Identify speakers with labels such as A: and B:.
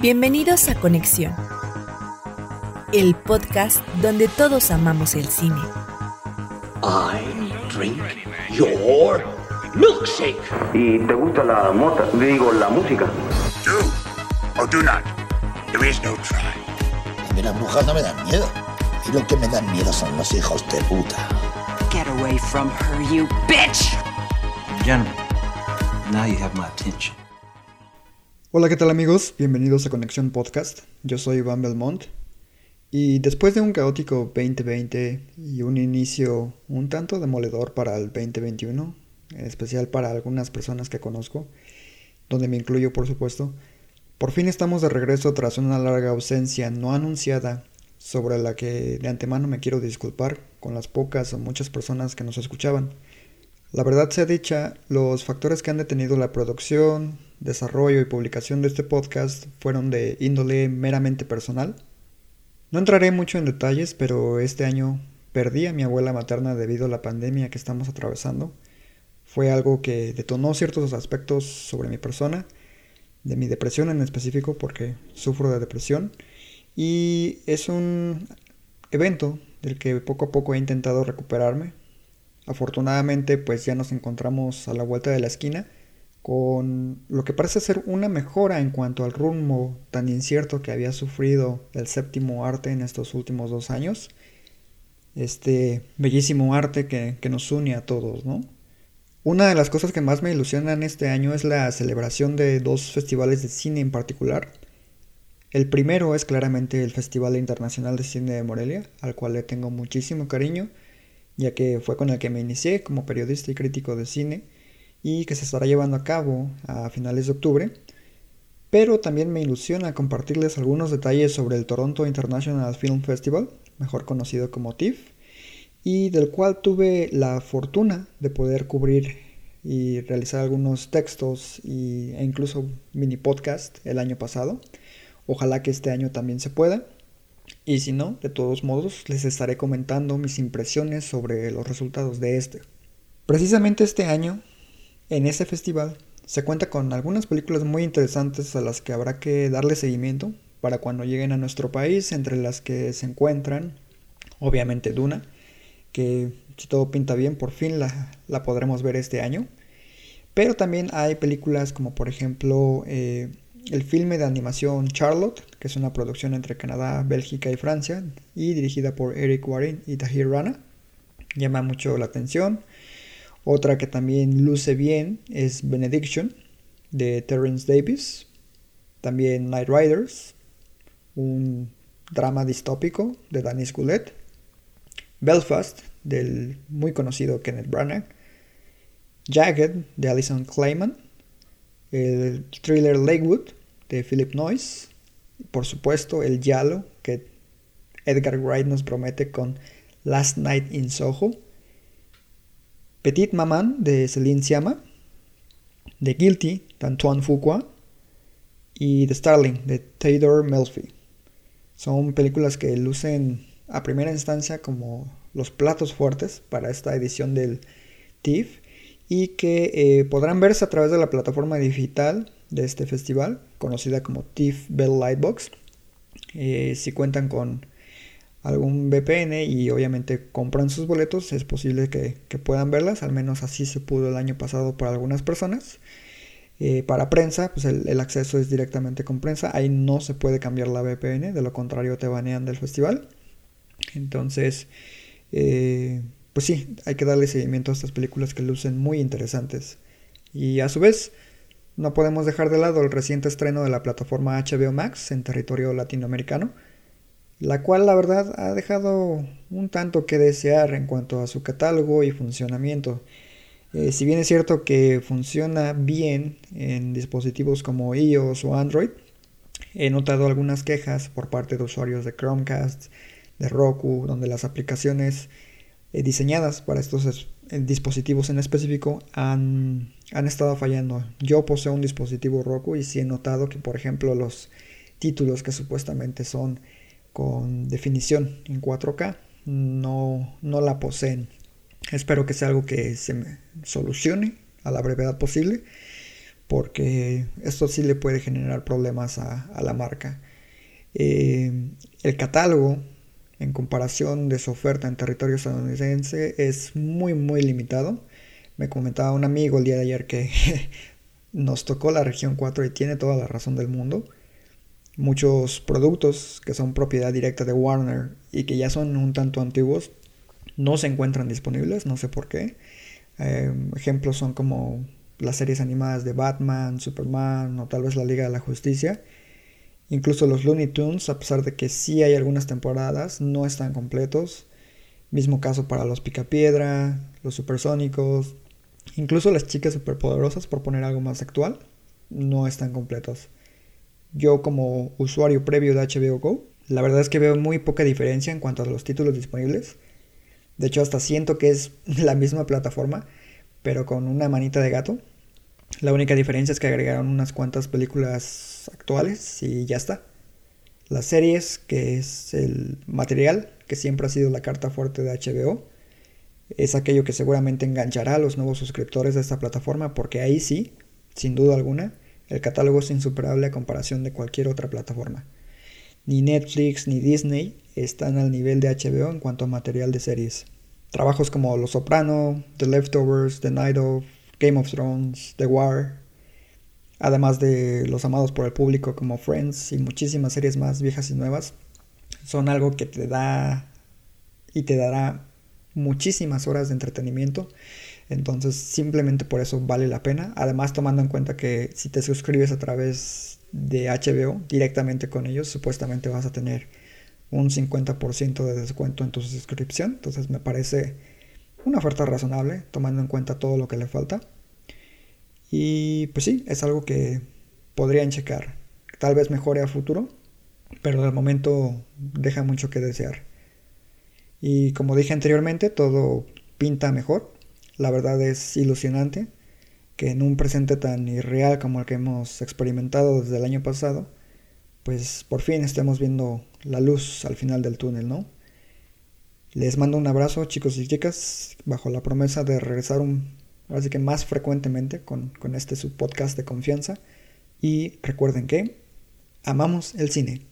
A: Bienvenidos a Conexión, el podcast donde todos amamos el cine.
B: I drink your milkshake.
C: ¿Y te gusta la mota? Digo, la música.
D: Do or do not. There is no try.
E: A mí las brujas no me dan miedo. Y lo que me dan miedo son los hijos de puta.
F: Get away from her, you bitch!
G: Gentlemen, now you have my attention.
H: Hola, ¿qué tal amigos? Bienvenidos a Conexión Podcast. Yo soy Iván Belmont. Y después de un caótico 2020 y un inicio un tanto demoledor para el 2021, en especial para algunas personas que conozco, donde me incluyo por supuesto, por fin estamos de regreso tras una larga ausencia no anunciada sobre la que de antemano me quiero disculpar con las pocas o muchas personas que nos escuchaban. La verdad sea dicha, los factores que han detenido la producción, desarrollo y publicación de este podcast fueron de índole meramente personal. No entraré mucho en detalles, pero este año perdí a mi abuela materna debido a la pandemia que estamos atravesando. Fue algo que detonó ciertos aspectos sobre mi persona, de mi depresión en específico, porque sufro de depresión, y es un evento del que poco a poco he intentado recuperarme. Afortunadamente, pues ya nos encontramos a la vuelta de la esquina con lo que parece ser una mejora en cuanto al rumbo tan incierto que había sufrido el séptimo arte en estos últimos dos años. Este bellísimo arte que, que nos une a todos, ¿no? Una de las cosas que más me ilusionan este año es la celebración de dos festivales de cine en particular. El primero es claramente el Festival Internacional de Cine de Morelia, al cual le tengo muchísimo cariño, ya que fue con el que me inicié como periodista y crítico de cine y que se estará llevando a cabo a finales de octubre. Pero también me ilusiona compartirles algunos detalles sobre el Toronto International Film Festival, mejor conocido como TIFF, y del cual tuve la fortuna de poder cubrir y realizar algunos textos y, e incluso mini podcast el año pasado. Ojalá que este año también se pueda. Y si no, de todos modos, les estaré comentando mis impresiones sobre los resultados de este. Precisamente este año, en este festival, se cuenta con algunas películas muy interesantes a las que habrá que darle seguimiento para cuando lleguen a nuestro país, entre las que se encuentran, obviamente, Duna, que si todo pinta bien, por fin la, podremos ver este año. Pero también hay películas como por ejemplo eh, el filme de animación Charlotte, que es una producción entre Canadá, Bélgica y Francia, y dirigida por Eric Warren y Tahir Rana. Llama mucho la atención. Otra que también luce bien es Benediction, de Terrence Davis. También Night Riders, un drama distópico de Danis Goulet. Belfast, del muy conocido Kenneth Branagh. Jagged, de Alison Clayman el thriller Lakewood de Philip Noyce, por supuesto el Yalo que Edgar Wright nos promete con Last Night in Soho, Petit Maman de Céline Sciamma, The Guilty de Antoine Fuqua y The Starling de Theodore Melfi. Son películas que lucen a primera instancia como los platos fuertes para esta edición del TIFF y que eh, podrán verse a través de la plataforma digital de este festival, conocida como TIFF Bell Lightbox. Eh, si cuentan con algún VPN y obviamente compran sus boletos, es posible que, puedan verlas, al menos así se pudo el año pasado para algunas personas. Eh, para prensa, pues el, acceso es directamente con prensa, ahí no se puede cambiar la VPN, de lo contrario te banean del festival. Entonces, pues sí, hay que darle seguimiento a estas películas que lucen muy interesantes. Y a su vez, no podemos dejar de lado el reciente estreno de la plataforma HBO Max en territorio latinoamericano, la cual la verdad ha dejado un tanto que desear en cuanto a su catálogo y funcionamiento. Eh, si bien es cierto que funciona bien en dispositivos como iOS o Android, he notado algunas quejas por parte de usuarios de Chromecast, de Roku, donde las aplicaciones eh, diseñadas para estos eh, dispositivos en específico han, han, estado fallando. Yo poseo un dispositivo Roku y sí he notado que, por ejemplo, los títulos que supuestamente son con definición en 4K no, no la poseen. Espero que sea algo que se solucione a la brevedad posible. porque esto sí le puede generar problemas a, la marca. Eh, el catálogo, en comparación de su oferta en territorio estadounidense, es muy, muy limitado. Me comentaba un amigo el día de ayer que nos tocó la región 4 y tiene toda la razón del mundo. Muchos productos que son propiedad directa de Warner y que ya son un tanto antiguos no se encuentran disponibles, no sé por qué. Eh, ejemplos son como las series animadas de Batman, Superman o tal vez la Liga de la Justicia. Incluso los Looney Tunes, a pesar de que sí hay algunas temporadas, no están completos. Mismo caso para los Picapiedra, los Supersónicos, incluso las chicas superpoderosas, por poner algo más actual, no están completos. Yo como usuario previo de HBO Go, la verdad es que veo muy poca diferencia en cuanto a los títulos disponibles. De hecho, hasta siento que es la misma plataforma, pero con una manita de gato. La única diferencia es que agregaron unas cuantas películas actuales y ya está. Las series, que es el material, que siempre ha sido la carta fuerte de HBO, es aquello que seguramente enganchará a los nuevos suscriptores de esta plataforma, porque ahí sí, sin duda alguna, el catálogo es insuperable a comparación de cualquier otra plataforma. Ni Netflix ni Disney están al nivel de HBO en cuanto a material de series. Trabajos como Los Soprano, The Leftovers, The Night of, Game of Thrones, The War, además de los amados por el público como Friends y muchísimas series más viejas y nuevas, son algo que te da y te dará muchísimas horas de entretenimiento. Entonces simplemente por eso vale la pena. Además tomando en cuenta que si te suscribes a través de HBO directamente con ellos, supuestamente vas a tener un 50% de descuento en tu suscripción. Entonces me parece una oferta razonable, tomando en cuenta todo lo que le falta. Y pues sí, es algo que podrían checar. Tal vez mejore a futuro, pero de momento deja mucho que desear. Y como dije anteriormente, todo pinta mejor. La verdad es ilusionante que en un presente tan irreal como el que hemos experimentado desde el año pasado, pues por fin estemos viendo la luz al final del túnel, ¿no? Les mando un abrazo, chicos y chicas, bajo la promesa de regresar así que más frecuentemente con, con este su podcast de confianza. Y recuerden que amamos el cine.